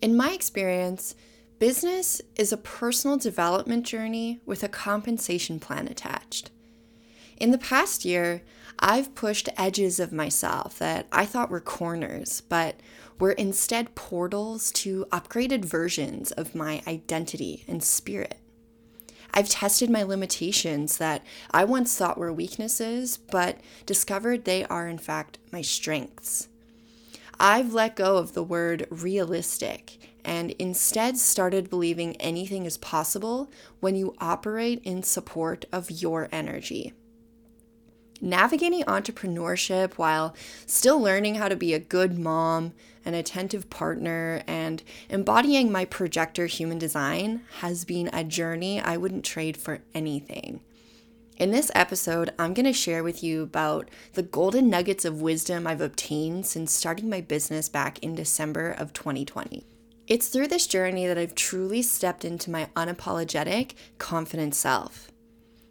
In my experience, business is a personal development journey with a compensation plan attached. In the past year, I've pushed edges of myself that I thought were corners, but were instead portals to upgraded versions of my identity and spirit. I've tested my limitations that I once thought were weaknesses, but discovered they are in fact my strengths. I've let go of the word realistic and instead started believing anything is possible when you operate in support of your energy. Navigating entrepreneurship while still learning how to be a good mom, an attentive partner, and embodying my projector human design has been a journey I wouldn't trade for anything. In this episode, I'm going to share with you about the golden nuggets of wisdom I've obtained since starting my business back in December of 2020. It's through this journey that I've truly stepped into my unapologetic, confident self.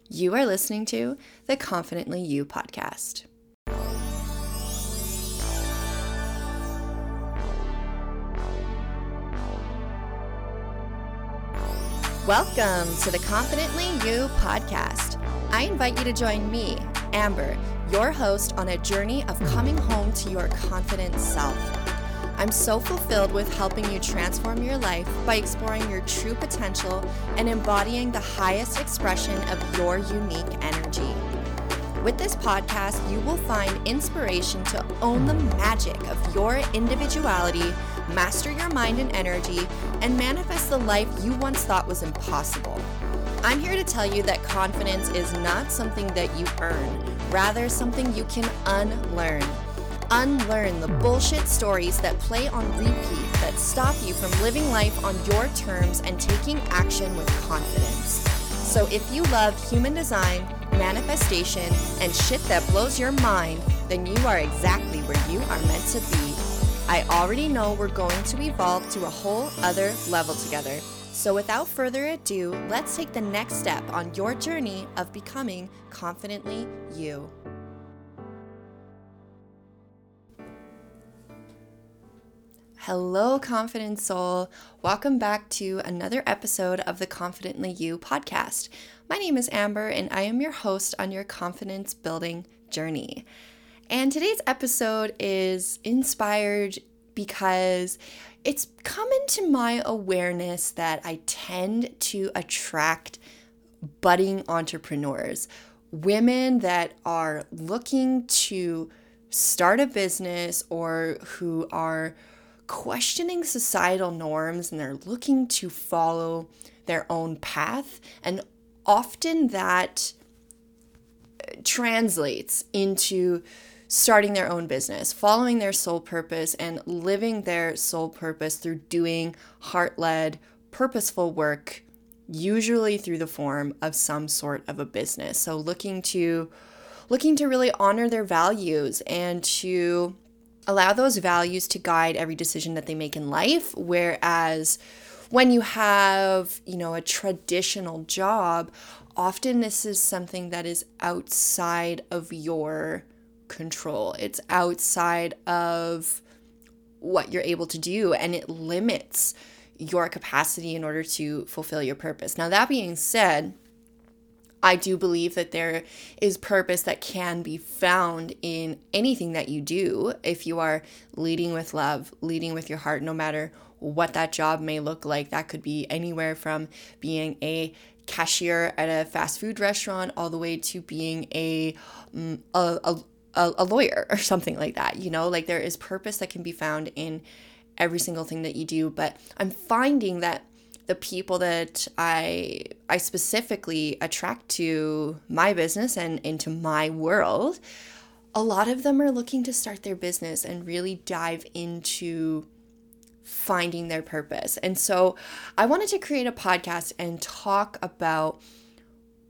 You are listening to the Confidently You podcast. Welcome to the Confidently You podcast. I invite you to join me, Amber, your host, on a journey of coming home to your confident self. I'm so fulfilled with helping you transform your life by exploring your true potential and embodying the highest expression of your unique energy. With this podcast, you will find inspiration to own the magic of your individuality, master your mind and energy, and manifest the life you once thought was impossible. I'm here to tell you that confidence is not something that you earn, rather, something you can unlearn unlearn the bullshit stories that play on repeat that stop you from living life on your terms and taking action with confidence. So if you love human design, manifestation, and shit that blows your mind, then you are exactly where you are meant to be. I already know we're going to evolve to a whole other level together. So without further ado, let's take the next step on your journey of becoming confidently you. Hello, confident soul. Welcome back to another episode of the Confidently You podcast. My name is Amber, and I am your host on your confidence building journey. And today's episode is inspired because it's come into my awareness that I tend to attract budding entrepreneurs, women that are looking to start a business or who are questioning societal norms and they're looking to follow their own path. And often that uh, translates into starting their own business, following their soul purpose, and living their soul purpose through doing heart led, purposeful work, usually through the form of some sort of a business. So looking to looking to really honor their values and to allow those values to guide every decision that they make in life whereas when you have you know a traditional job often this is something that is outside of your control. It's outside of what you're able to do and it limits your capacity in order to fulfill your purpose. Now that being said I do believe that there is purpose that can be found in anything that you do. If you are leading with love, leading with your heart, no matter what that job may look like. That could be anywhere from being a cashier at a fast food restaurant all the way to being a, mm, a, a, a lawyer or something like that. You know, like there is purpose that can be found in every single thing that you do. But I'm finding that the people that I I specifically attract to my business and into my world, a lot of them are looking to start their business and really dive into finding their purpose. And so I wanted to create a podcast and talk about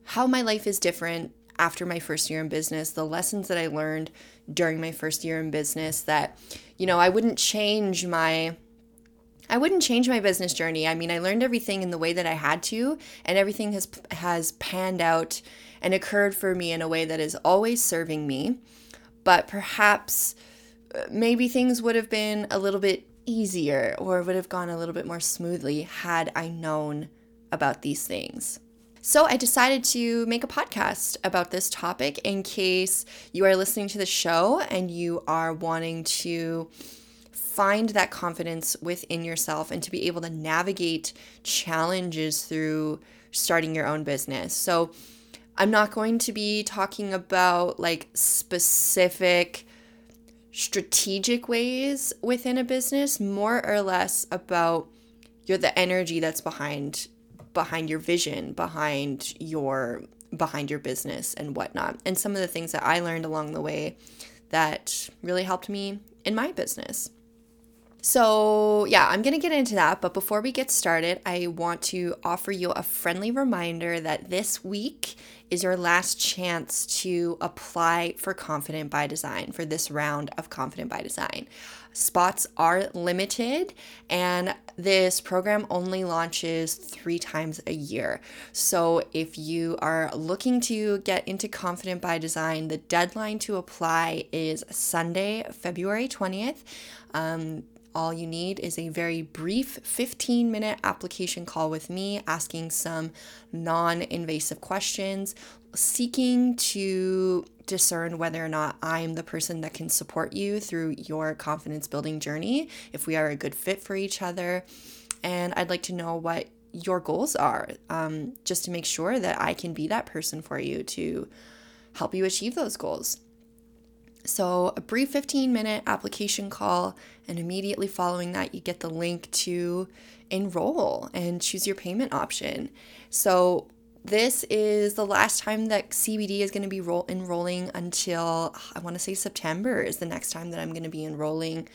how my life is different after my first year in business, the lessons that I learned during my first year in business that you know, I wouldn't change my I wouldn't change my business journey. I mean, I learned everything in the way that I had to, and everything has has panned out and occurred for me in a way that is always serving me. But perhaps uh, maybe things would have been a little bit easier or would have gone a little bit more smoothly had I known about these things. So I decided to make a podcast about this topic in case you are listening to the show and you are wanting to find that confidence within yourself and to be able to navigate challenges through starting your own business. So I'm not going to be talking about like specific strategic ways within a business, more or less about you're the energy that's behind behind your vision, behind your behind your business and whatnot. And some of the things that I learned along the way that really helped me in my business. So, yeah, I'm going to get into that. But before we get started, I want to offer you a friendly reminder that this week is your last chance to apply for Confident by Design for this round of Confident by Design. Spots are limited, and this program only launches three times a year. So, if you are looking to get into Confident by Design, the deadline to apply is Sunday, February 20th. Um, all you need is a very brief 15 minute application call with me, asking some non invasive questions, seeking to discern whether or not I'm the person that can support you through your confidence building journey, if we are a good fit for each other. And I'd like to know what your goals are, um, just to make sure that I can be that person for you to help you achieve those goals. So, a brief 15 minute application call, and immediately following that, you get the link to enroll and choose your payment option. So, this is the last time that CBD is going to be roll- enrolling until I want to say September is the next time that I'm going to be enrolling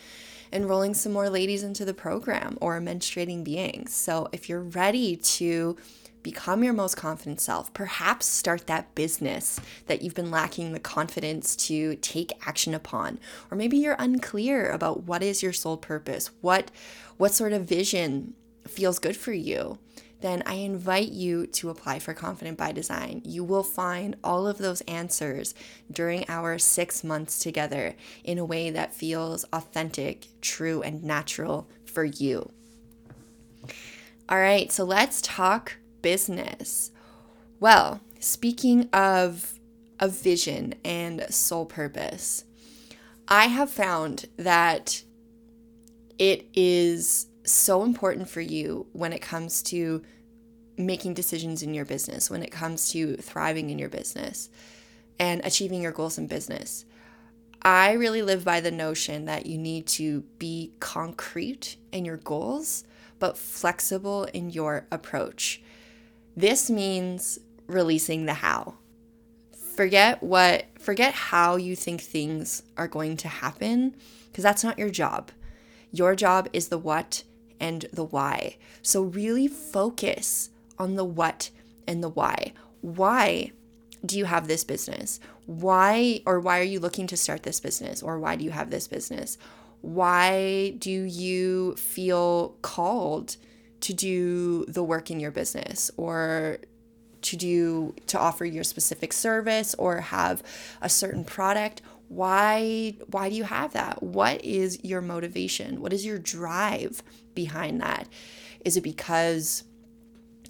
enrolling some more ladies into the program or menstruating beings. So if you're ready to become your most confident self. Perhaps start that business that you've been lacking the confidence to take action upon. Or maybe you're unclear about what is your soul purpose, what what sort of vision feels good for you. Then I invite you to apply for Confident by Design. You will find all of those answers during our six months together in a way that feels authentic, true, and natural for you. All right, so let's talk business. Well, speaking of a vision and soul purpose, I have found that it is so important for you when it comes to making decisions in your business, when it comes to thriving in your business and achieving your goals in business. I really live by the notion that you need to be concrete in your goals, but flexible in your approach. This means releasing the how. Forget what forget how you think things are going to happen because that's not your job. Your job is the what and the why. So really focus on the what and the why. Why do you have this business? Why or why are you looking to start this business or why do you have this business? Why do you feel called to do the work in your business or to do to offer your specific service or have a certain product why why do you have that? What is your motivation? What is your drive behind that? Is it because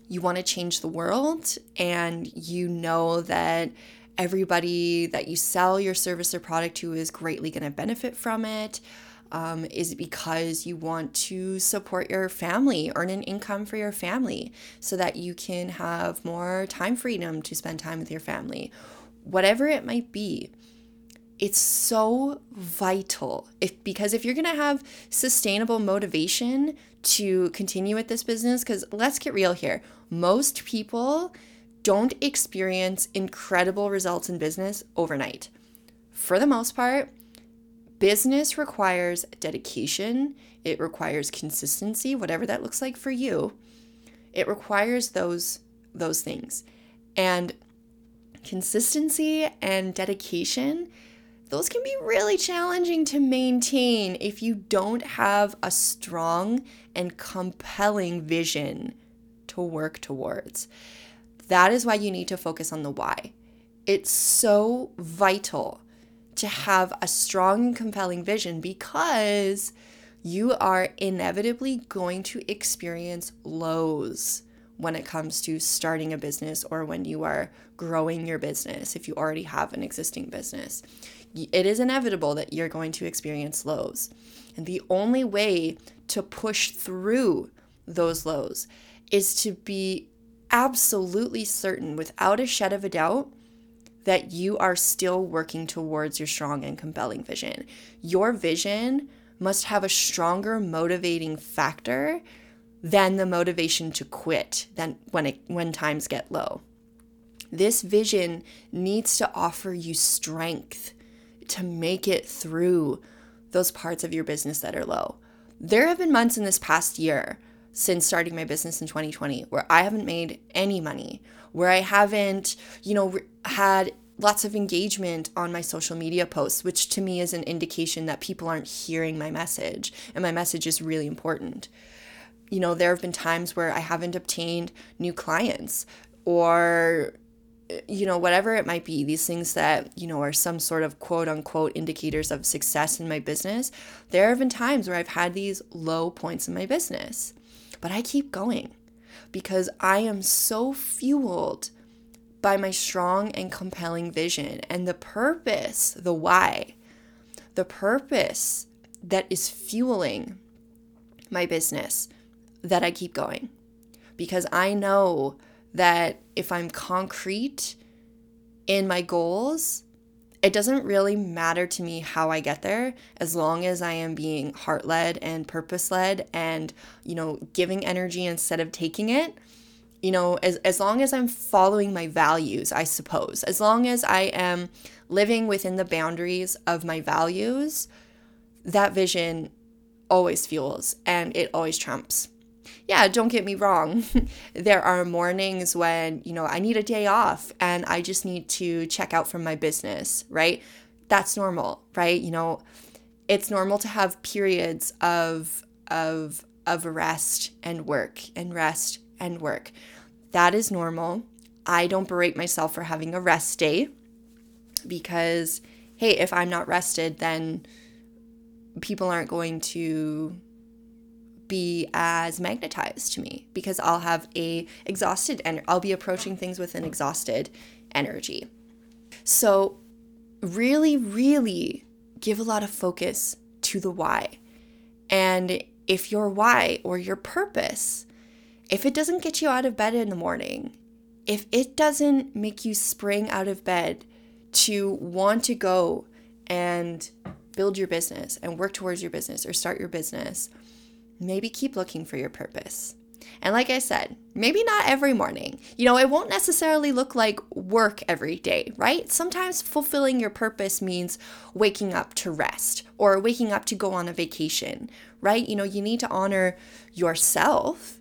you want to change the world and you know that everybody that you sell your service or product to is greatly going to benefit from it um, is because you want to support your family, earn an income for your family so that you can have more time freedom to spend time with your family? Whatever it might be, it's so vital if because if you're going to have sustainable motivation to continue with this business cuz let's get real here most people don't experience incredible results in business overnight for the most part Business requires dedication, it requires consistency, whatever that looks like for you. It requires those those things. And consistency and dedication, those can be really challenging to maintain if you don't have a strong and compelling vision to work towards. That is why you need to focus on the why. It's so vital to have a strong compelling vision because you are inevitably going to experience lows when it comes to starting a business or when you are growing your business, if you already have an existing business. It is inevitable that you're going to experience lows. And the only way to push through those lows is to be absolutely certain, without a shed of a doubt, that you are still working towards your strong and compelling vision. Your vision must have a stronger motivating factor than the motivation to quit than when it when times get low. This vision needs to offer you strength to make it through those parts of your business that are low. There have been months in this past year since starting my business in 2020 where I haven't made any money, where I haven't, you know, had lots of engagement on my social media posts, which to me is an indication that people aren't hearing my message and my message is really important. You know, there have been times where I haven't obtained new clients or you know, whatever it might be, these things that, you know, are some sort of quote unquote indicators of success in my business, there have been times where I've had these low points in my business. But I keep going because I am so fueled by my strong and compelling vision and the purpose, the why, the purpose that is fueling my business that I keep going. Because I know that if I'm concrete in my goals, it doesn't really matter to me how I get there as long as I am being heart led and purpose led and, you know, giving energy instead of taking it. You know, as, as long as I'm following my values, I suppose, as long as I am living within the boundaries of my values, that vision always fuels and it always trumps yeah, don't get me wrong. there are mornings when, you know, I need a day off and I just need to check out from my business, right? That's normal, right? You know, it's normal to have periods of of of rest and work and rest and work. That is normal. I don't berate myself for having a rest day because hey, if I'm not rested, then people aren't going to be as magnetized to me because I'll have a exhausted and I'll be approaching things with an exhausted energy. So really really give a lot of focus to the why. And if your why or your purpose if it doesn't get you out of bed in the morning, if it doesn't make you spring out of bed to want to go and build your business and work towards your business or start your business maybe keep looking for your purpose. And like I said, maybe not every morning. You know, it won't necessarily look like work every day, right? Sometimes fulfilling your purpose means waking up to rest or waking up to go on a vacation, right? You know, you need to honor yourself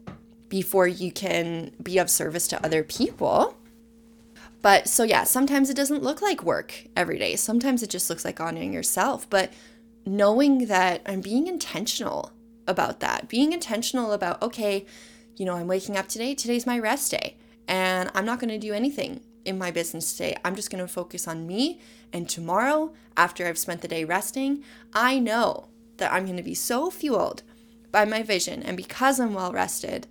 before you can be of service to other people. But so, yeah, sometimes it doesn't look like work every day. Sometimes it just looks like honoring yourself. But knowing that I'm being intentional about that. Being intentional about, okay, you know, I'm waking up today. Today's my rest day. And I'm not going to do anything in my business today. I'm just going to focus on me. And tomorrow, after I've spent the day resting, I know that I'm going to be so fueled by my vision. And because I'm well rested,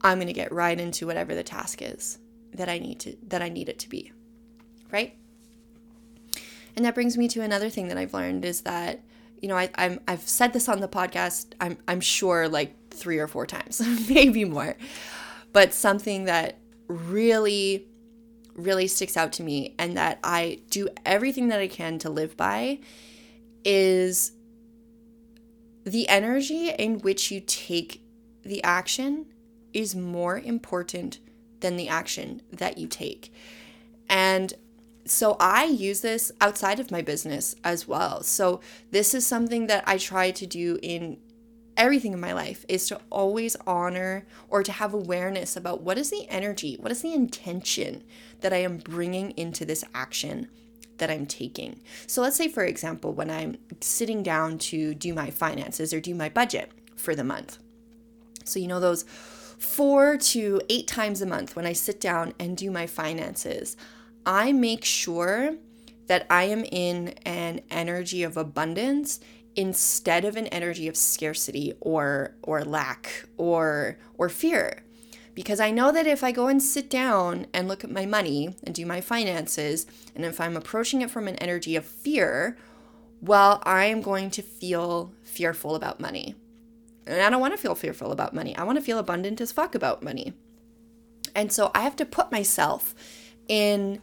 I'm going to get right into whatever the task is that I need to that I need it to be. Right? And that brings me to another thing that I've learned is that you know, I, I'm I've said this on the podcast. I'm I'm sure like three or four times, maybe more, but something that really really sticks out to me and that I do everything that I can to live by is the energy in which you take the action is more important than the action that you take. And so I use this outside of my business as well. So this is something that I try to do in everything in my life is to always honor or to have awareness about what is the energy, what is the intention that I am bringing into this action that I'm taking. So let's say for example when I'm sitting down to do my finances or do my budget for the month. So you know those 4 to 8 times a month when I sit down and do my finances, I make sure that I am in an energy of abundance instead of an energy of scarcity or or lack or or fear because I know that if I go and sit down and look at my money and do my finances, and if I'm approaching it from an energy of fear, well, I am going to feel fearful about money. And I don't want to feel fearful about money. I want to feel abundant as fuck about money. And so I have to put myself in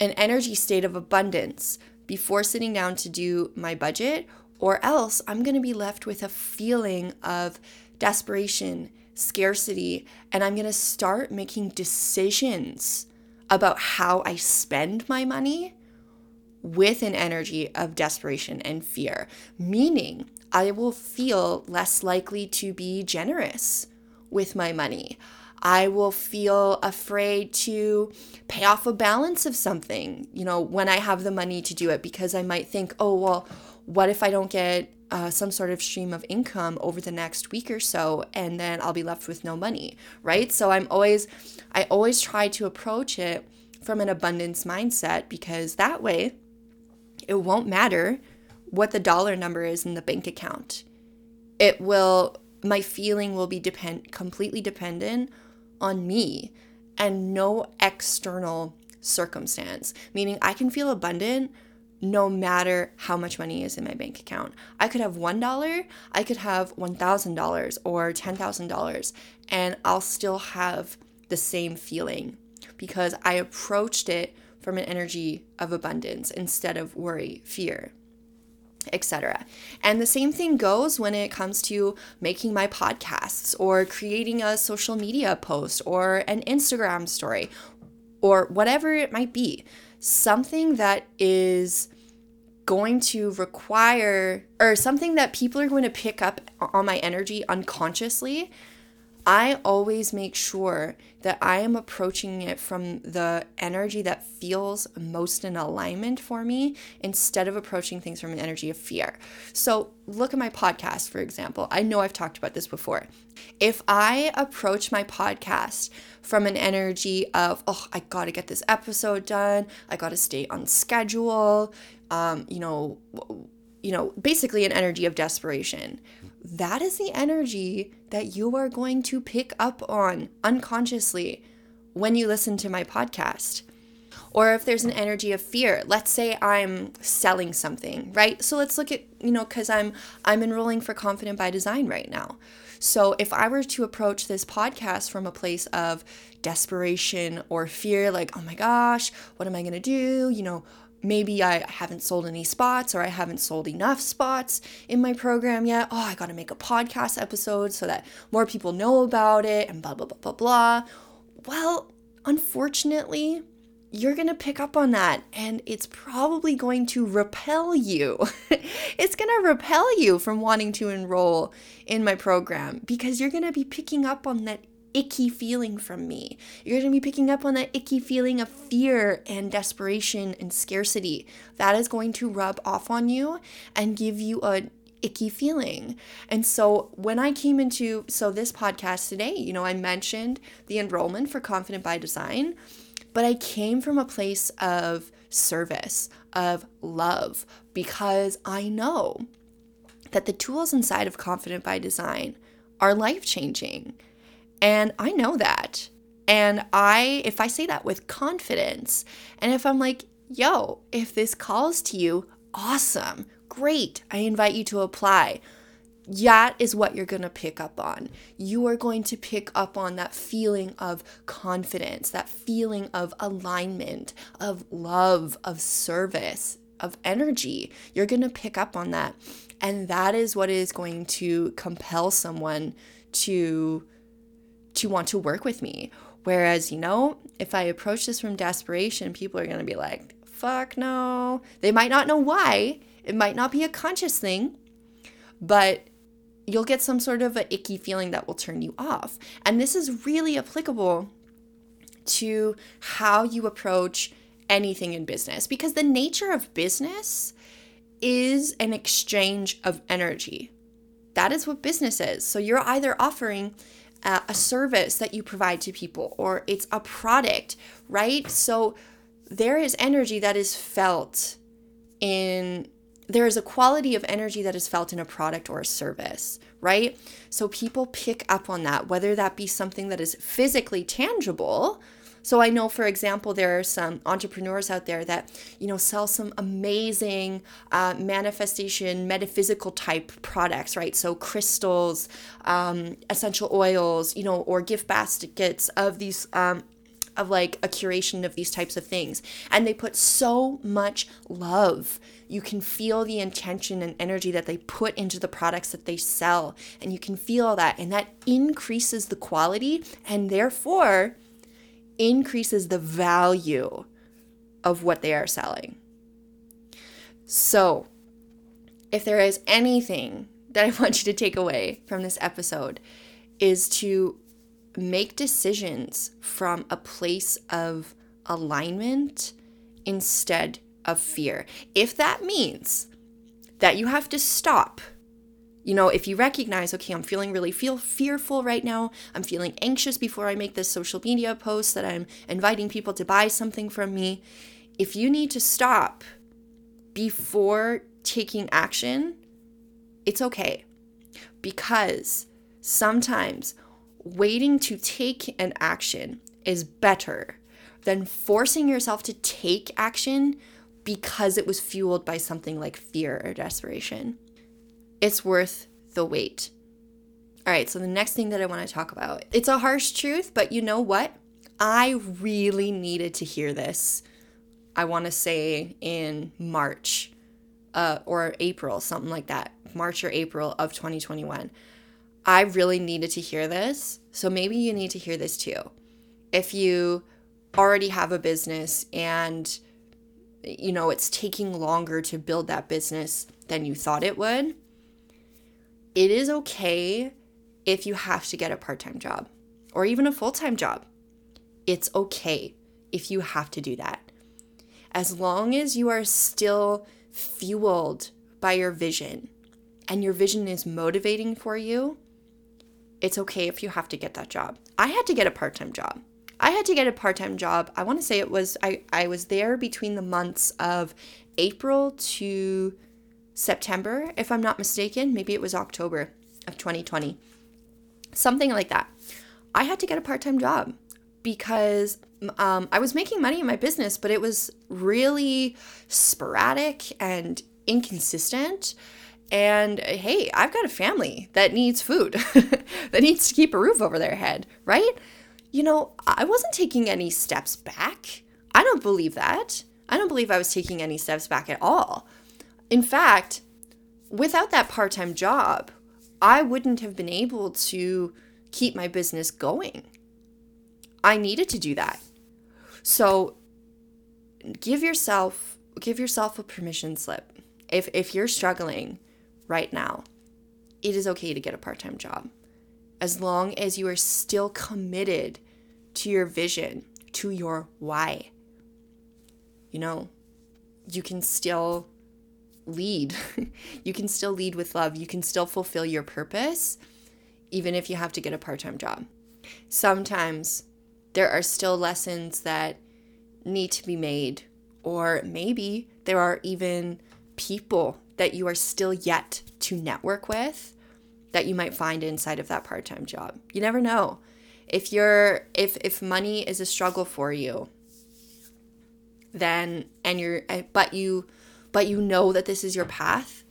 an energy state of abundance before sitting down to do my budget, or else I'm going to be left with a feeling of desperation scarcity, and I'm going to start making decisions about how I spend my money with an energy of desperation and fear, meaning I will feel less likely to be generous with my money. I will feel afraid to pay off a balance of something, you know, when I have the money to do it because I might think, oh, well, what if I don't get uh, some sort of stream of income over the next week or so and then I'll be left with no money, right? So I'm always I always try to approach it from an abundance mindset because that way it won't matter what the dollar number is in the bank account. It will my feeling will be depend completely dependent on me and no external circumstance. Meaning I can feel abundant no matter how much money is in my bank account. I could have $1, I could have $1,000 or $10,000, and I'll still have the same feeling because I approached it from an energy of abundance instead of worry, fear, etc. And the same thing goes when it comes to making my podcasts or creating a social media post or an Instagram story or whatever it might be something that is going to require or something that people are going to pick up on my energy unconsciously I always make sure that I am approaching it from the energy that feels most in alignment for me instead of approaching things from an energy of fear. So, look at my podcast, for example. I know I've talked about this before. If I approach my podcast from an energy of, oh, I gotta get this episode done, I gotta stay on schedule, um, you know, you know, basically an energy of desperation that is the energy that you are going to pick up on unconsciously when you listen to my podcast. Or if there's an energy of fear, let's say I'm selling something, right? So let's look at, you know, cuz I'm I'm enrolling for Confident by Design right now. So if I were to approach this podcast from a place of desperation or fear like, "Oh my gosh, what am I going to do?" you know, maybe I haven't sold any spots or I haven't sold enough spots in my program yet. Oh, I got to make a podcast episode so that more people know about it and blah, blah, blah, blah, blah. Well, unfortunately, you're going to pick up on that and it's probably going to repel you. it's going to repel you from wanting to enroll in my program because you're going to be picking up on that icky feeling from me. You're going to be picking up on that icky feeling of fear and desperation and scarcity. That is going to rub off on you and give you a icky feeling. And so when I came into so this podcast today, you know, I mentioned the enrollment for Confident by Design, but I came from a place of service, of love because I know that the tools inside of Confident by Design are life-changing and I know that. And I, if I say that with confidence, and if I'm like, yo, if this calls to you, awesome, great, I invite you to apply. That is what you're going to pick up on. You are going to pick up on that feeling of confidence, that feeling of alignment, of love, of service, of energy. You're going to pick up on that. And that is what is going to compel someone to to want to work with me. Whereas, you know, if I approach this from desperation, people are going to be like, fuck no. They might not know why. It might not be a conscious thing, but you'll get some sort of an icky feeling that will turn you off. And this is really applicable to how you approach anything in business because the nature of business is an exchange of energy. That is what business is. So you're either offering a service that you provide to people or it's a product, right? So there is energy that is felt in there is a quality of energy that is felt in a product or a service, right? So people pick up on that, whether that be something that is physically tangible. So I know, for example, there are some entrepreneurs out there that you know sell some amazing uh, manifestation, metaphysical type products, right? So crystals, um, essential oils, you know, or gift baskets of these um, of like a curation of these types of things. And they put so much love. You can feel the intention and energy that they put into the products that they sell. And you can feel that. And that increases the quality and therefore increases the value of what they are selling. So, if there is anything that I want you to take away from this episode, is to make decisions from a place of alignment instead of fear. If that means that you have to stop, you know, if you recognize, okay, I'm feeling really feel fearful right now, I'm feeling anxious before I make this social media post that I'm inviting people to buy something from me, if you need to stop before taking action, it's okay. Because sometimes waiting to take an action is better than forcing yourself to take action because it was fueled by something like fear or desperation. It's worth the wait. All right, so the next thing that I want to talk about. It's a harsh truth, but you know what? I really needed to hear this. I want to say in March uh, or April, something like that. March or April of 2021. I really needed to hear this. So maybe you need to hear this too. If you already have a business and you know it's taking longer to build that business than you thought it would, it is okay if you have to get a part-time job or even a full-time job. It's okay if you have to do that. As long as you are still fueled by your vision and your vision is motivating for you, it's okay if you have to get that job. I had to get a part time job. I had to get a part time job. I want to say it was, I, I was there between the months of April to September, if I'm not mistaken. Maybe it was October of 2020. Something like that. I had to get a part time job because um, I was making money in my business, but it was really sporadic and inconsistent. And hey, I've got a family that needs food, that needs to keep a roof over their head, right? You know, I wasn't taking any steps back. I don't believe that. I don't believe I was taking any steps back at all. In fact, without that part time job, I wouldn't have been able to keep my business going. I needed to do that. So give yourself give yourself a permission slip. If if you're struggling right now, it is okay to get a part time job. As long as you are still committed to your vision, to your why. You know, you can still lead. you can still lead with love. You can still fulfill your purpose, even if you have to get a part time job. Sometimes there are still lessons that need to be made, or maybe there are even people that you are still yet to network with that you might find inside of that part-time job. You never know. If you're if if money is a struggle for you, then and you're eh, but you but you know that this is your path,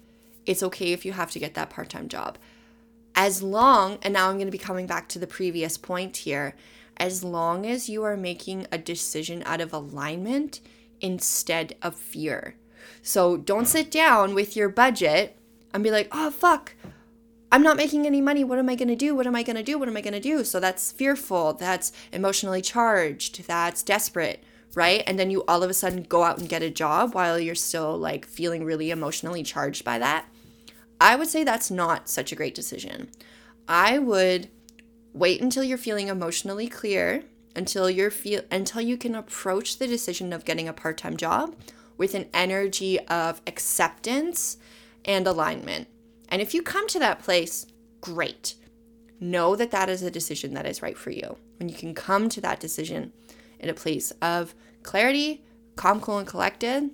it's okay if you have to get that part-time job. As long and now I'm going to be coming back to the previous point here, as long as you are making a decision out of alignment instead of fear. So don't sit down with your budget and be like, oh, fuck, I'm not making any money. What am I going to do? What am I going to do? What am I going to do? So that's fearful. That's emotionally charged. That's desperate, right? And then you all of a sudden go out and get a job while you're still like feeling really emotionally charged by that. I would say that's not such a great decision. I would wait until you're feeling emotionally clear, until you're feel until you can approach the decision of getting a part-time job with an energy of acceptance and alignment. And if you come to that place, great. Know that that is a decision that is right for you. When you can come to that decision in a place of clarity, calm, cool, and collected,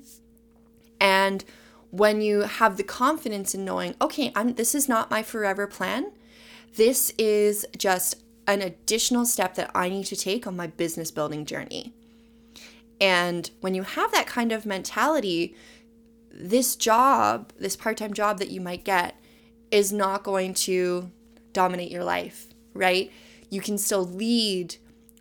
and when you have the confidence in knowing, okay, I'm this is not my forever plan. This is just an additional step that I need to take on my business building journey. And when you have that kind of mentality, this job, this part time job that you might get, is not going to dominate your life, right? You can still lead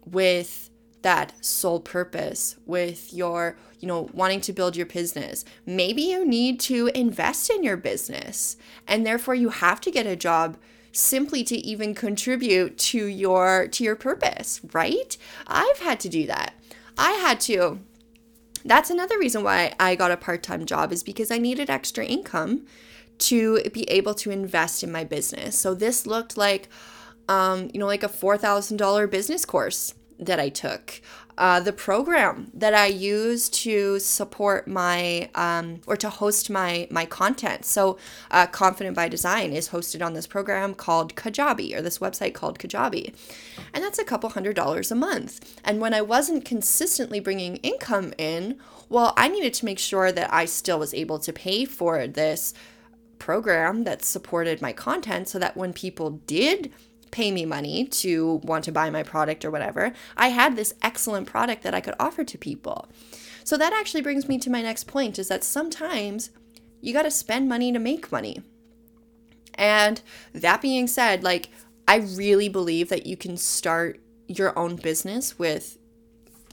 with that sole purpose, with your, you know, wanting to build your business. Maybe you need to invest in your business, and therefore you have to get a job simply to even contribute to your to your purpose, right? I've had to do that. I had to that's another reason why I got a part-time job is because I needed extra income to be able to invest in my business. So this looked like um, you know, like a $4,000 business course that I took, uh, the program that I use to support my um, or to host my my content. So, uh, Confident by Design is hosted on this program called Kajabi or this website called Kajabi, and that's a couple hundred dollars a month. And when I wasn't consistently bringing income in, well, I needed to make sure that I still was able to pay for this program that supported my content so that when people did pay me money to want to buy my product or whatever, I had this excellent product that I could offer to people. So that actually brings me to my next point is that sometimes you got to spend money to make money. And that being said, like I really believe that you can start your own business with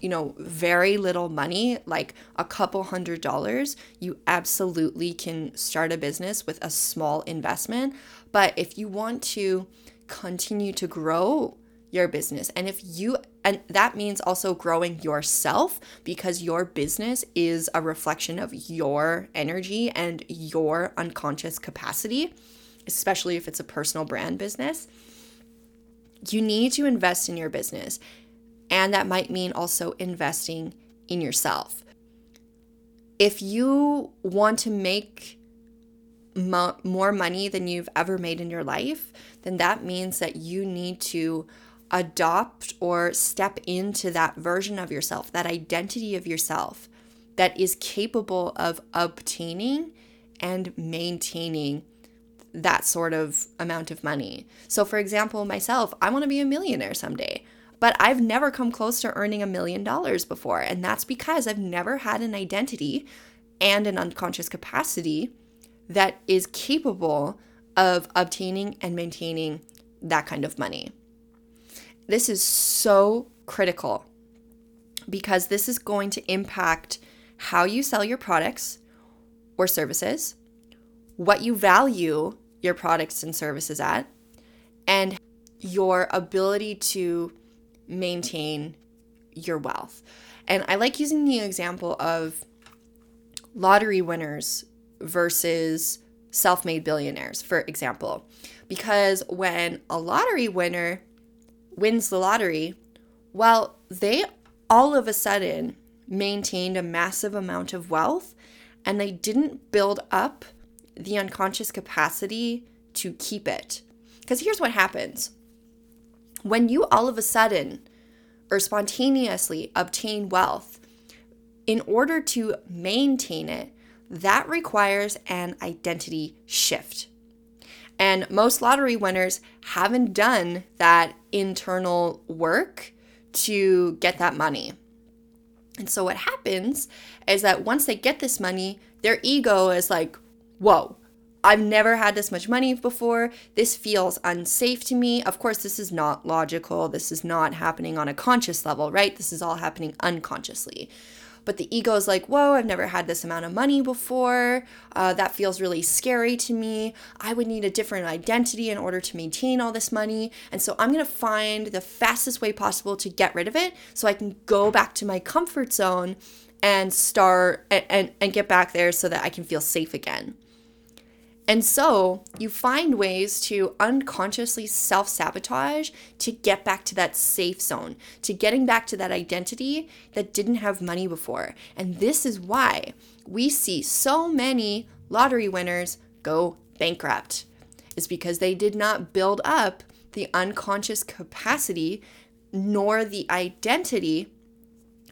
you know, very little money, like a couple hundred dollars, you absolutely can start a business with a small investment. But if you want to continue to grow your business. And if you, and that means also growing yourself because your business is a reflection of your energy and your unconscious capacity, especially if it's a personal brand business. You need to invest in your business. And that might mean also investing in yourself. If you want to make mo- more money than you've ever made in your life, then that means that you need to adopt or step into that version of yourself, that identity of yourself that is capable of obtaining and maintaining that sort of amount of money. So, for example, myself, I want to be a millionaire someday, but I've never come close to earning a million dollars before. And that's because I've never had an identity and an unconscious capacity that is capable of obtaining and maintaining that kind of money. This is so critical because this is going to impact how you sell your products or services, what you value your products and services at, and your ability to maintain your wealth. And I like using the example of lottery winners versus self made billionaires, for example. Because when a lottery winner wins the lottery, well, they all of a sudden maintained a massive amount of wealth and they didn't build up the unconscious capacity to keep it. Because here's what happens when you all of a sudden or spontaneously obtain wealth, in order to maintain it, that requires an identity shift. And most lottery winners haven't done that internal work to get that money. And so what happens is that once they get this money, their ego is like, whoa, I've never had this much money before. This feels unsafe to me. Of course, this is not logical. This is not happening on a conscious level, right? This is all happening unconsciously but the ego is like, whoa, I've never had this amount of money before. Uh, that feels really scary to me. I would need a different identity in order to maintain all this money. And so I'm going to find the fastest way possible to get rid of it so I can go back to my comfort zone and start and, and, and get back there so that I can feel safe again. And so you find ways to unconsciously self sabotage to get back to that safe zone, to getting back to that identity that didn't have money before. And this is why we see so many lottery winners go bankrupt, is because they did not build up the unconscious capacity nor the identity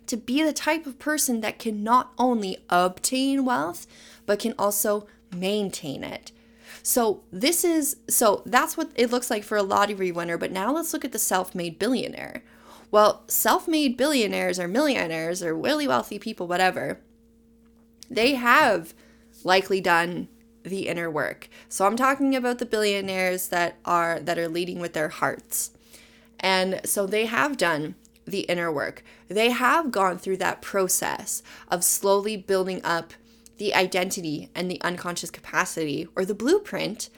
to be the type of person that can not only obtain wealth, but can also maintain it. So this is so that's what it looks like for a lottery winner, but now let's look at the self-made billionaire. Well, self-made billionaires or millionaires or really wealthy people whatever, they have likely done the inner work. So I'm talking about the billionaires that are that are leading with their hearts. And so they have done the inner work. They have gone through that process of slowly building up the identity and the unconscious capacity or the blueprint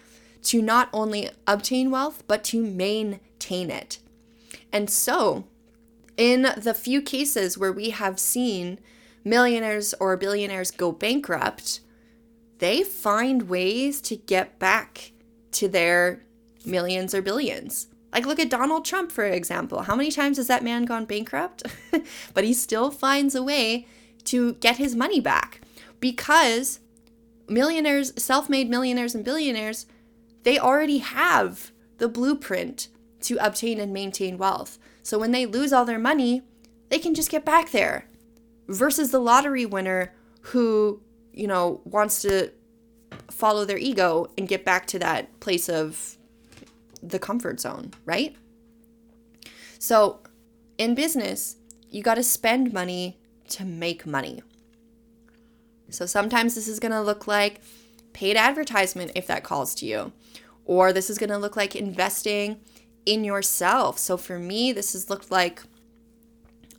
to not only obtain wealth, but to maintain it. And so, in the few cases where we have seen millionaires or billionaires go bankrupt, they find ways to get back to their millions or billions. Like, look at Donald Trump, for example. How many times has that man gone bankrupt? but he still finds a way to get his money back because millionaires, self made millionaires and billionaires, they already have the blueprint to obtain and maintain wealth. So when they lose all their money, they can just get back there. Versus the lottery winner who, you know, wants to follow their ego and get back to that place of the comfort zone, right? So, in business, you got to spend money to make money. So, sometimes this is going to look like paid advertisement if that calls to you, or this is going to look like investing in yourself. So, for me, this has looked like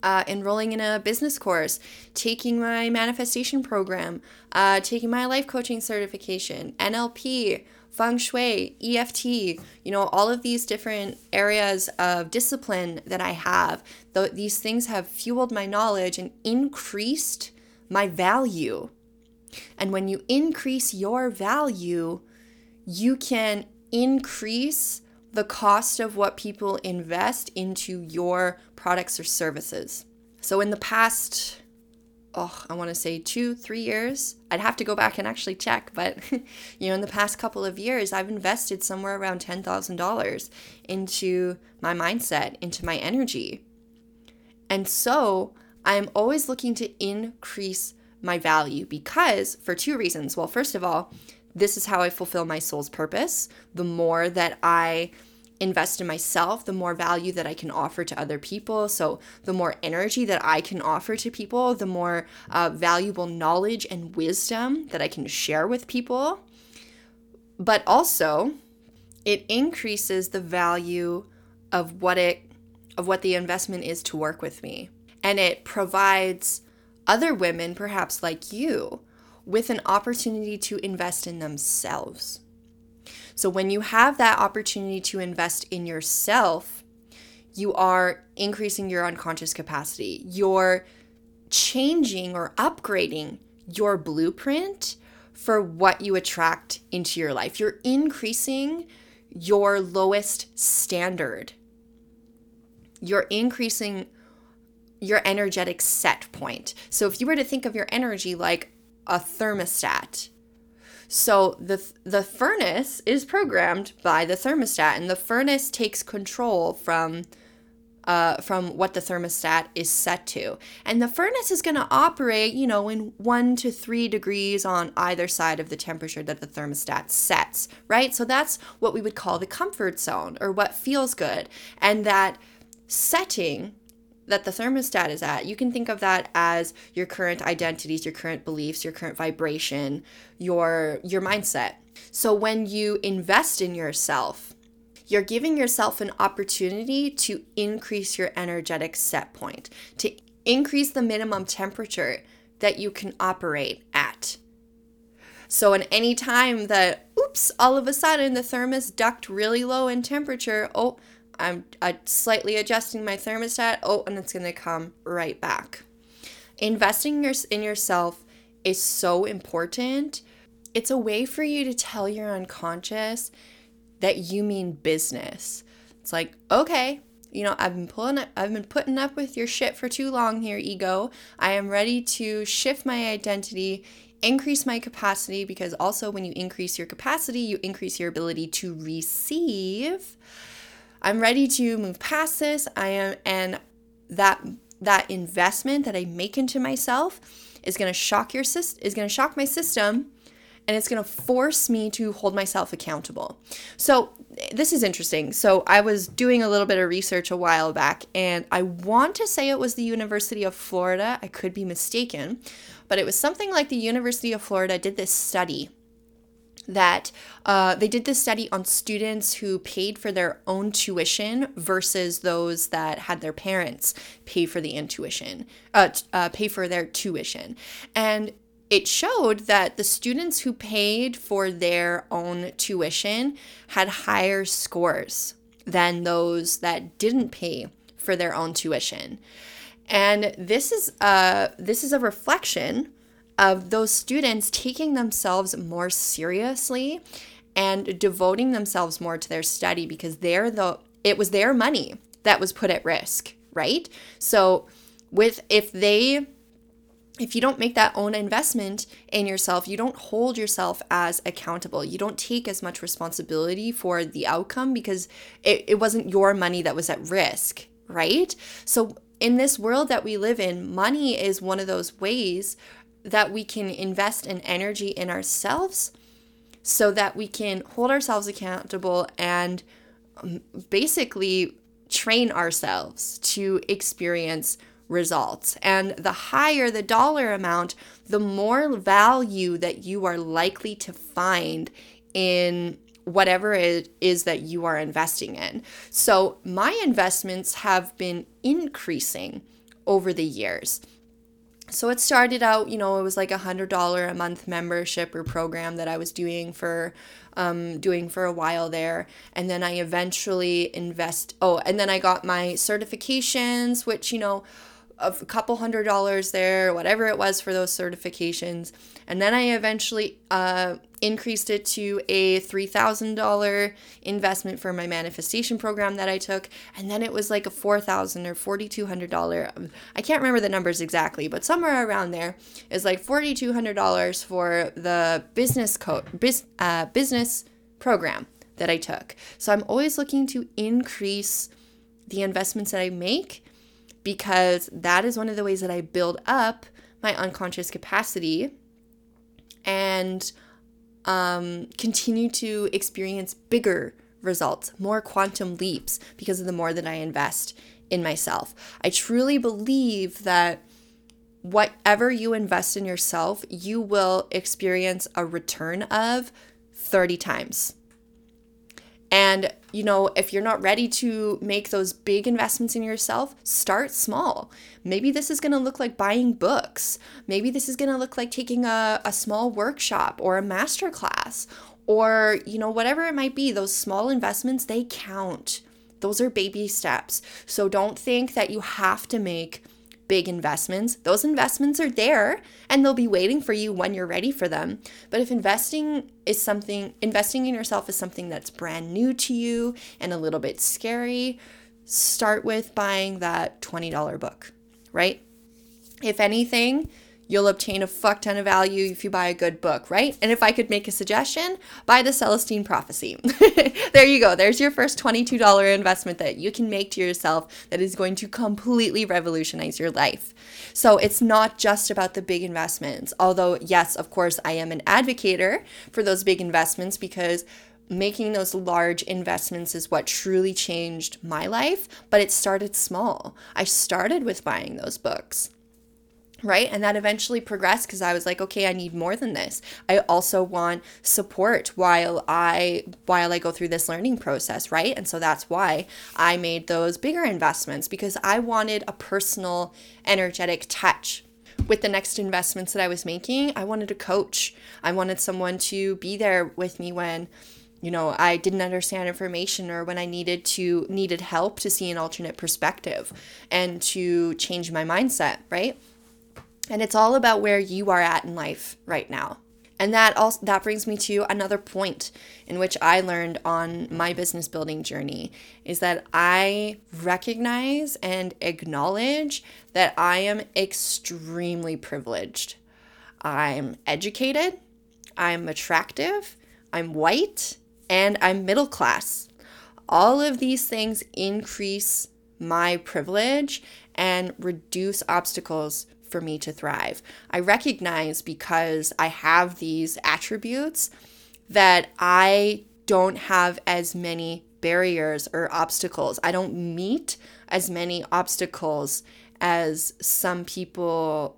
uh, enrolling in a business course, taking my manifestation program, uh, taking my life coaching certification, NLP, feng shui, EFT, you know, all of these different areas of discipline that I have. Th- these things have fueled my knowledge and increased my value. And when you increase your value, you can increase the cost of what people invest into your products or services. So, in the past oh, I want to say two, three years. I'd have to go back and actually check, but you know, in the past couple of years, I've invested somewhere around $10,000 into my mindset, into my energy. And so I'm always looking to increase my value because, for two reasons. Well, first of all, this is how I fulfill my soul's purpose. The more that I invest in myself, the more value that I can offer to other people. So, the more energy that I can offer to people, the more uh, valuable knowledge and wisdom that I can share with people. But also, it increases the value of what it of what the investment is to work with me. And it provides other women, perhaps like you, with an opportunity to invest in themselves. So when you have that opportunity to invest in yourself, you are increasing your unconscious capacity. You're changing or upgrading your blueprint for what you attract into your life. You're increasing your lowest standard. You're increasing your energetic set point. So if you were to think of your energy like a thermostat, so the the furnace is programmed by the thermostat, and the furnace takes control from uh, from what the thermostat is set to. And the furnace is going to operate, you know, in one to three degrees on either side of the temperature that the thermostat sets, right? So that's what we would call the comfort zone or what feels good. And that setting that the thermostat is at, you can think of that as your current identities, your current beliefs, your current vibration, your your mindset. So when you invest in yourself, you're giving yourself an opportunity to increase your energetic set point, to increase the minimum temperature that you can operate at. So, in any time that, oops, all of a sudden the thermos ducked really low in temperature, oh, I'm uh, slightly adjusting my thermostat. Oh, and it's going to come right back. Investing in yourself is so important. It's a way for you to tell your unconscious that you mean business. It's like, okay, you know, I've been pulling up, I've been putting up with your shit for too long here, ego. I am ready to shift my identity, increase my capacity because also when you increase your capacity, you increase your ability to receive I'm ready to move past this. I am, and that that investment that I make into myself is going to shock your system is going to shock my system and it's going to force me to hold myself accountable. So, this is interesting. So, I was doing a little bit of research a while back, and I want to say it was the University of Florida. I could be mistaken, but it was something like the University of Florida did this study that uh, they did this study on students who paid for their own tuition versus those that had their parents pay for the intuition, uh, uh, pay for their tuition. And it showed that the students who paid for their own tuition had higher scores than those that didn't pay for their own tuition. And this is a, this is a reflection of those students taking themselves more seriously and devoting themselves more to their study because they're the it was their money that was put at risk, right? So with if they if you don't make that own investment in yourself, you don't hold yourself as accountable. You don't take as much responsibility for the outcome because it, it wasn't your money that was at risk, right? So, in this world that we live in, money is one of those ways that we can invest in energy in ourselves so that we can hold ourselves accountable and um, basically train ourselves to experience results. And the higher the dollar amount, the more value that you are likely to find in whatever it is that you are investing in. So, my investments have been increasing over the years. So it started out, you know, it was like a hundred dollar a month membership or program that I was doing for um, doing for a while there. And then I eventually invest oh, and then I got my certifications, which, you know, a couple hundred dollars there, whatever it was for those certifications. And then I eventually uh, increased it to a $3,000 investment for my manifestation program that I took. And then it was like a 4,000 or $4,200. I can't remember the numbers exactly, but somewhere around there is like $4,200 for the business code, biz, uh, business program that I took. So I'm always looking to increase the investments that I make because that is one of the ways that I build up my unconscious capacity and um, continue to experience bigger results, more quantum leaps because of the more that I invest in myself. I truly believe that whatever you invest in yourself, you will experience a return of 30 times. And, you know, if you're not ready to make those big investments in yourself, start small. Maybe this is going to look like buying books. Maybe this is going to look like taking a, a small workshop or a master class or, you know, whatever it might be. Those small investments, they count. Those are baby steps. So don't think that you have to make big investments, those investments are there and they'll be waiting for you when you're ready for them. But if investing is something, investing in yourself is something that's brand new to you and a little bit scary, start with buying that $20 book, right? If anything, You'll obtain a fuck ton of value if you buy a good book, right? And if I could make a suggestion, buy the Celestine Prophecy. there you go. There's your first $22 investment that you can make to yourself that is going to completely revolutionize your life. So it's not just about the big investments. Although, yes, of course, I am an advocator for those big investments because making those large investments is what truly changed my life, but it started small. I started with buying those books right? And that eventually progressed because i was like okay i need more than this. I also want support while i while i go through this learning process right? And so that's why i made those bigger investments because i wanted a personal energetic touch. With the next investments that i was making i wanted a coach. I wanted someone to be there with me when you know i didn't understand information or when i needed to needed help to see an alternate perspective and to change my mindset right and it's all about where you are at in life right now. And that also that brings me to another point in which I learned on my business building journey is that I recognize and acknowledge that I am extremely privileged. I'm educated, I'm attractive, I'm white, and I'm middle class. All of these things increase my privilege and reduce obstacles for me to thrive. I recognize because I have these attributes that I don't have as many barriers or obstacles. I don't meet as many obstacles as some people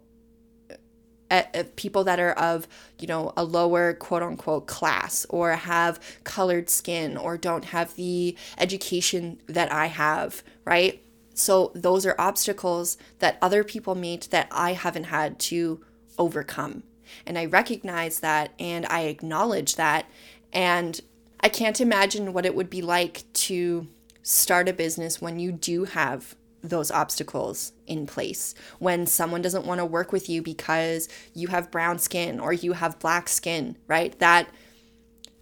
uh, people that are of you know a lower quote unquote class or have colored skin or don't have the education that I have, right? So those are obstacles that other people meet that I haven't had to overcome. And I recognize that and I acknowledge that and I can't imagine what it would be like to start a business when you do have those obstacles in place. When someone doesn't want to work with you because you have brown skin or you have black skin, right? That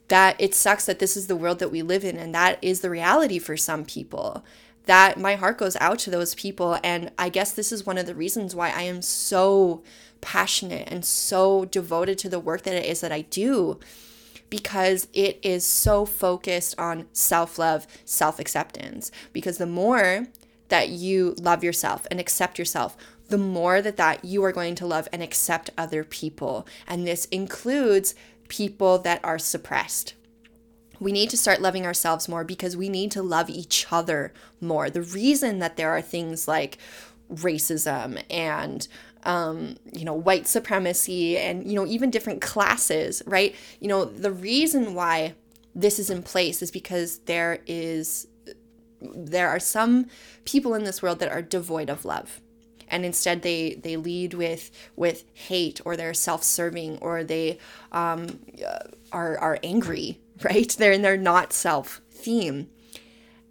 that it sucks that this is the world that we live in and that is the reality for some people. That my heart goes out to those people and I guess this is one of the reasons why I am so passionate and so devoted to the work that it is that I do because it is so focused on self love, self acceptance. Because the more that you love yourself and accept yourself, the more that that you are going to love and accept other people. And this includes people that are suppressed. We need to start loving ourselves more because we need to love each other more. The reason that there are things like racism and um, you know, white supremacy and, you know, even different classes, right? You know, the reason why this is in place is because there is there are some people in this world that are devoid of love and instead they they lead with with hate or they're self-serving or they um, are are angry right? They're in their not self theme.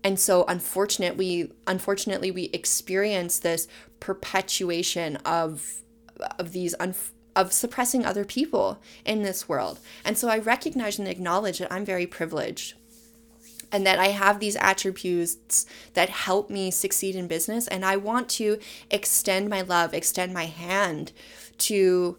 And so unfortunately unfortunately we experience this perpetuation of of these un, of suppressing other people in this world. And so I recognize and acknowledge that I'm very privileged and that I have these attributes that help me succeed in business. And I want to extend my love, extend my hand to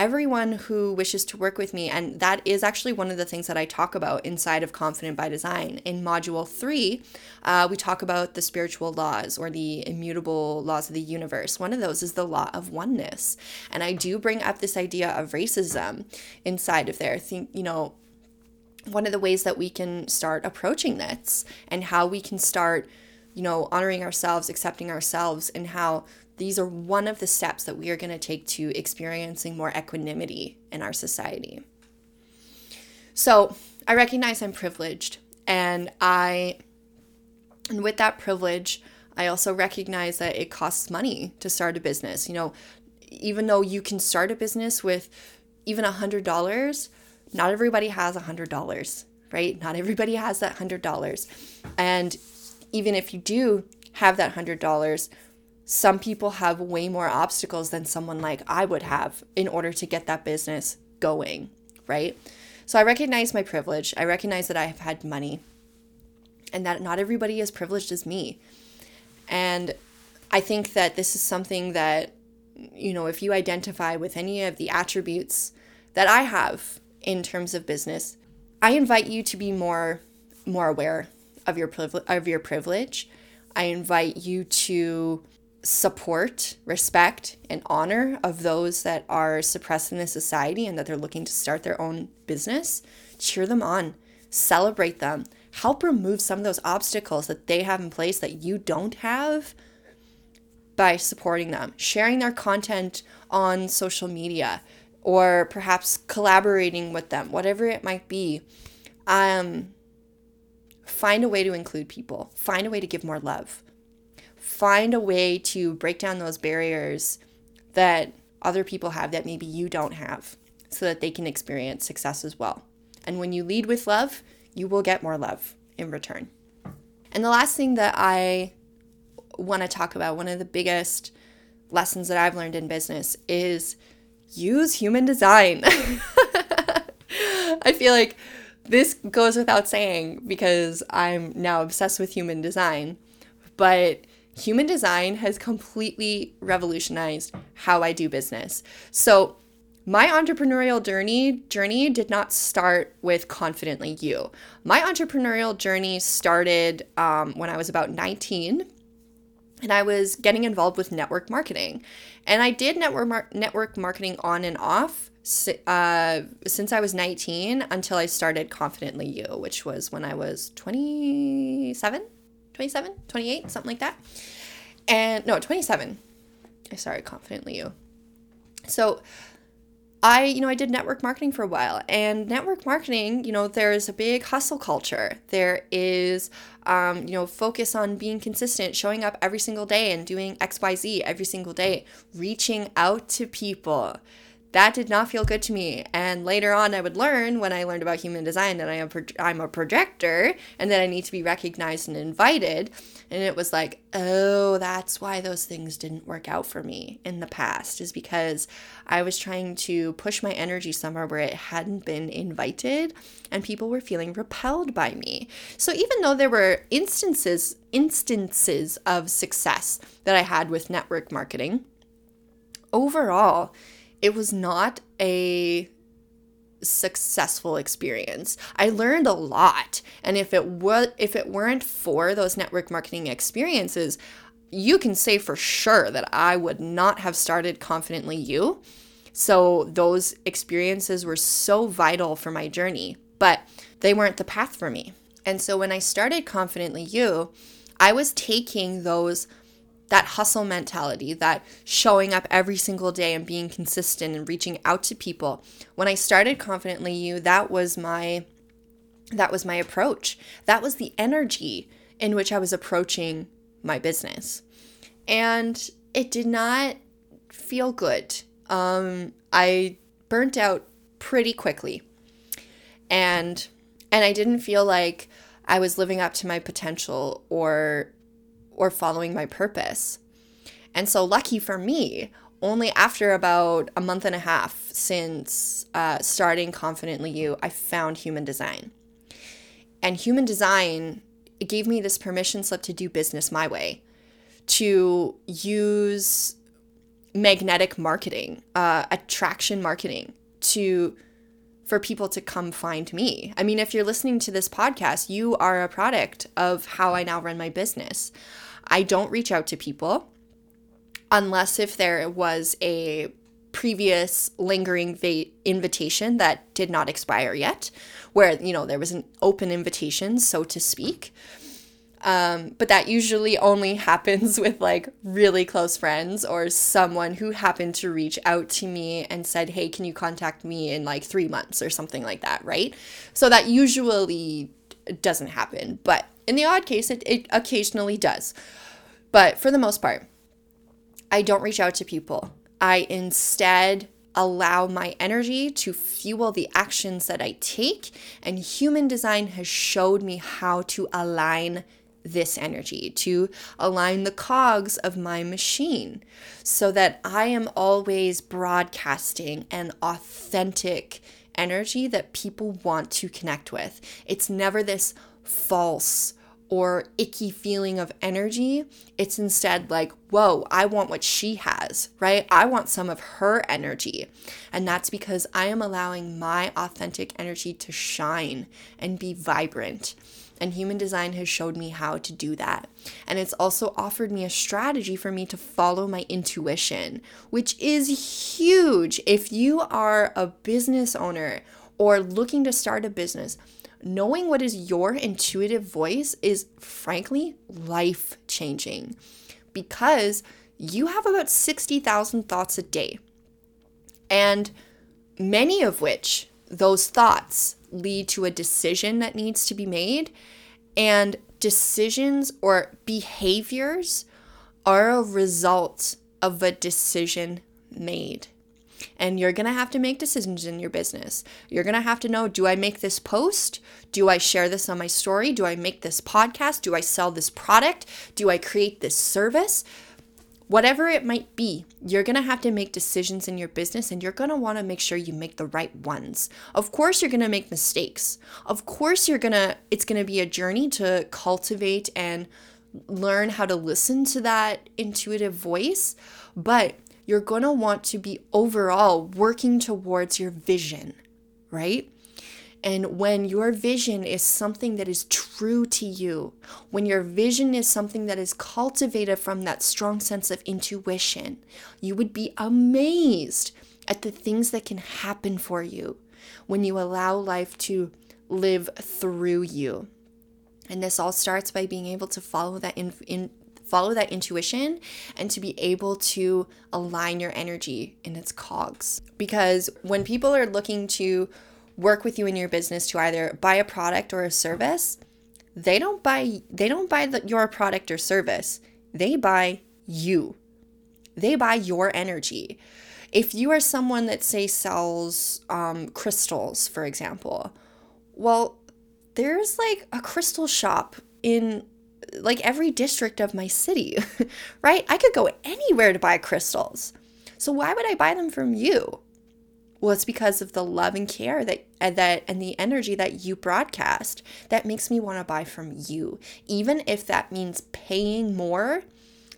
everyone who wishes to work with me. And that is actually one of the things that I talk about inside of Confident by Design. In Module 3, uh, we talk about the spiritual laws or the immutable laws of the universe. One of those is the law of oneness. And I do bring up this idea of racism inside of there. Think, you know, one of the ways that we can start approaching this and how we can start you know honoring ourselves accepting ourselves and how these are one of the steps that we are going to take to experiencing more equanimity in our society. So, I recognize I'm privileged and I and with that privilege, I also recognize that it costs money to start a business. You know, even though you can start a business with even a hundred dollars, not everybody has a hundred dollars, right? Not everybody has that hundred dollars. And even if you do have that hundred dollars, some people have way more obstacles than someone like I would have in order to get that business going, right? So I recognize my privilege. I recognize that I have had money and that not everybody is privileged as me. And I think that this is something that, you know, if you identify with any of the attributes that I have in terms of business, I invite you to be more more aware of your privilege of your privilege. I invite you to support, respect, and honor of those that are suppressed in the society and that they're looking to start their own business, cheer them on, celebrate them, help remove some of those obstacles that they have in place that you don't have by supporting them, sharing their content on social media, or perhaps collaborating with them, whatever it might be. Um, find a way to include people, find a way to give more love find a way to break down those barriers that other people have that maybe you don't have so that they can experience success as well. And when you lead with love, you will get more love in return. And the last thing that I want to talk about, one of the biggest lessons that I've learned in business is use human design. I feel like this goes without saying because I'm now obsessed with human design, but human design has completely revolutionized how I do business. So, my entrepreneurial journey journey did not start with confidently you. My entrepreneurial journey started um, when I was about 19, and I was getting involved with network marketing. And I did network mar- network marketing on and off uh, since I was 19 until I started Confidently You, which was when I was 27, 27, 28, something like that. And no, 27. I started Confidently You. So I, you know, I did network marketing for a while, and network marketing, you know, there's a big hustle culture. There is, um, you know, focus on being consistent, showing up every single day and doing X, Y, Z every single day, reaching out to people that did not feel good to me. And later on, I would learn when I learned about human design that I am pro- I'm a projector and that I need to be recognized and invited. And it was like, oh, that's why those things didn't work out for me in the past, is because I was trying to push my energy somewhere where it hadn't been invited and people were feeling repelled by me. So even though there were instances instances of success that I had with network marketing, overall, it was not a successful experience. I learned a lot. And if it was if it weren't for those network marketing experiences, you can say for sure that I would not have started confidently you. So those experiences were so vital for my journey, but they weren't the path for me. And so when I started confidently you, I was taking those that hustle mentality, that showing up every single day and being consistent and reaching out to people. When I started confidently you, that was my that was my approach. That was the energy in which I was approaching my business. And it did not feel good. Um, I burnt out pretty quickly. And and I didn't feel like I was living up to my potential or or following my purpose. And so, lucky for me, only after about a month and a half since uh, starting Confidently You, I found human design. And human design it gave me this permission slip to do business my way, to use magnetic marketing, uh, attraction marketing, to for people to come find me. I mean, if you're listening to this podcast, you are a product of how I now run my business. I don't reach out to people unless if there was a previous lingering va- invitation that did not expire yet, where, you know, there was an open invitation, so to speak. Um, but that usually only happens with like really close friends or someone who happened to reach out to me and said, Hey, can you contact me in like three months or something like that, right? So that usually doesn't happen. But in the odd case, it, it occasionally does. But for the most part, I don't reach out to people. I instead allow my energy to fuel the actions that I take. And human design has showed me how to align this energy, to align the cogs of my machine so that I am always broadcasting an authentic energy that people want to connect with. It's never this false or icky feeling of energy. It's instead like, whoa, I want what she has, right? I want some of her energy. And that's because I am allowing my authentic energy to shine and be vibrant. And human design has showed me how to do that. And it's also offered me a strategy for me to follow my intuition, which is huge. If you are a business owner or looking to start a business, knowing what is your intuitive voice is frankly life changing because you have about 60,000 thoughts a day. And many of which, those thoughts, lead to a decision that needs to be made. And decisions or behaviors are a result of a decision made. And you're going to have to make decisions in your business. You're going to have to know do I make this post? Do I share this on my story? Do I make this podcast? Do I sell this product? Do I create this service? Whatever it might be, you're gonna have to make decisions in your business and you're gonna wanna make sure you make the right ones. Of course, you're gonna make mistakes. Of course, you're gonna, it's gonna be a journey to cultivate and learn how to listen to that intuitive voice. But you're to want to be overall working towards your vision, right? And when your vision is something that is true to you, when your vision is something that is cultivated from that strong sense of intuition, you would be amazed at the things that can happen for you when you allow life to live through you. And this all starts by being able to follow that in, in follow that intuition and to be able to align your energy in its cogs. Because when people are looking to work with you in your business to either buy a product or a service, they don't buy they don't buy the, your product or service. They buy you. They buy your energy. If you are someone that say sells um, crystals, for example, well, there's like a crystal shop in like every district of my city, right? I could go anywhere to buy crystals. So why would I buy them from you? Well, it's because of the love and care that and that and the energy that you broadcast that makes me want to buy from you, even if that means paying more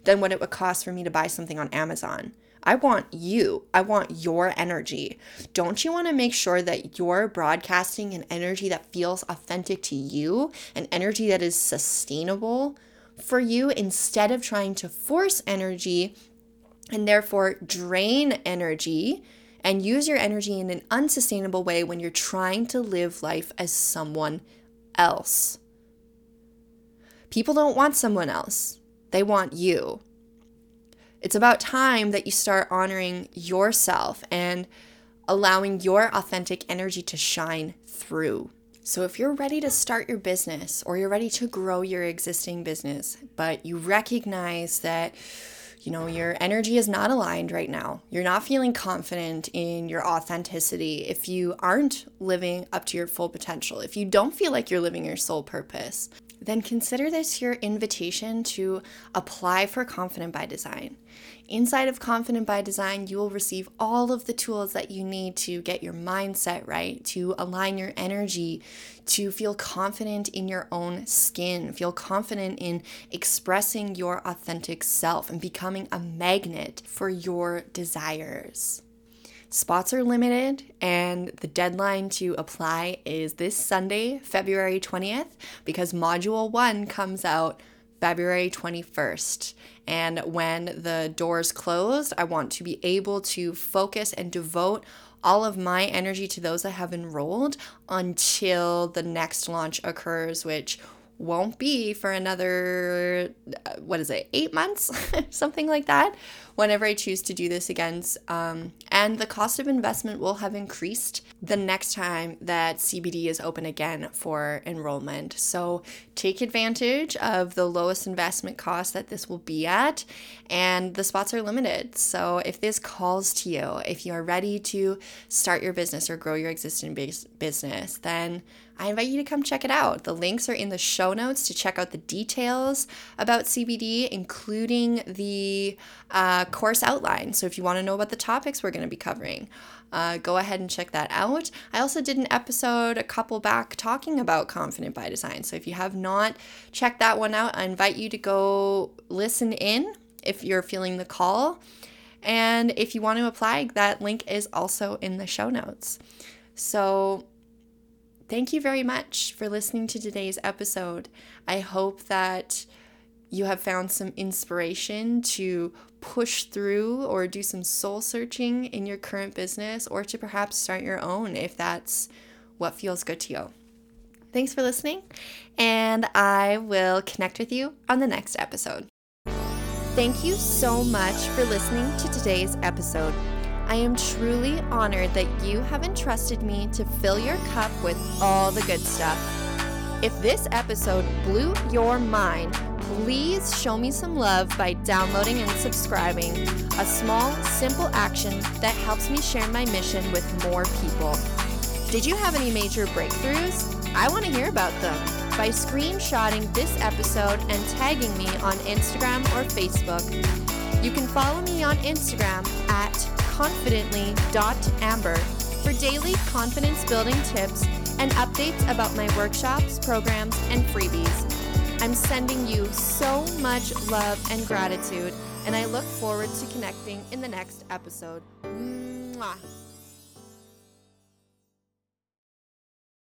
than what it would cost for me to buy something on Amazon. I want you. I want your energy. Don't you want to make sure that you're broadcasting an energy that feels authentic to you, an energy that is sustainable for you instead of trying to force energy and therefore drain energy and use your energy in an unsustainable way when you're trying to live life as someone else? People don't want someone else, they want you. It's about time that you start honoring yourself and allowing your authentic energy to shine through. So, if you're ready to start your business or you're ready to grow your existing business, but you recognize that you know your energy is not aligned right now, you're not feeling confident in your authenticity, if you aren't living up to your full potential, if you don't feel like you're living your soul purpose, then consider this your invitation to apply for Confident by Design. Inside of Confident by Design, you will receive all of the tools that you need to get your mindset right, to align your energy, to feel confident in your own skin, feel confident in expressing your authentic self and becoming a magnet for your desires. Spots are limited, and the deadline to apply is this Sunday, February 20th, because Module 1 comes out February 21st. And when the doors close, I want to be able to focus and devote all of my energy to those that have enrolled until the next launch occurs, which won't be for another, uh, what is it, eight months? Something like that, whenever I choose to do this again. Um, and the cost of investment will have increased the next time that CBD is open again for enrollment. So take advantage of the lowest investment cost that this will be at, and the spots are limited. So if this calls to you, if you are ready to start your business or grow your existing business, then I invite you to come check it out. The links are in the show notes to check out the details about CBD, including the uh, course outline. So if you want to know about the topics we're going to be covering, uh, go ahead and check that out. I also did an episode a couple back talking about Confident by Design. So if you have not checked that one out, I invite you to go listen in if you're feeling the call. And if you want to apply, that link is also in the show notes. So Thank you very much for listening to today's episode. I hope that you have found some inspiration to push through or do some soul searching in your current business or to perhaps start your own if that's what feels good to you. Thanks for listening, and I will connect with you on the next episode. Thank you so much for listening to today's episode. I am truly honored that you have entrusted me to fill your cup with all the good stuff. If this episode blew your mind, please show me some love by downloading and subscribing. A small, simple action that helps me share my mission with more people. Did you have any major breakthroughs? I want to hear about them by screenshotting this episode and tagging me on Instagram or Facebook. You can follow me on Instagram at confidently.amber for daily confidence building tips and updates about my workshops, programs, and freebies. I'm sending you so much love and gratitude, and I look forward to connecting in the next episode. Mwah.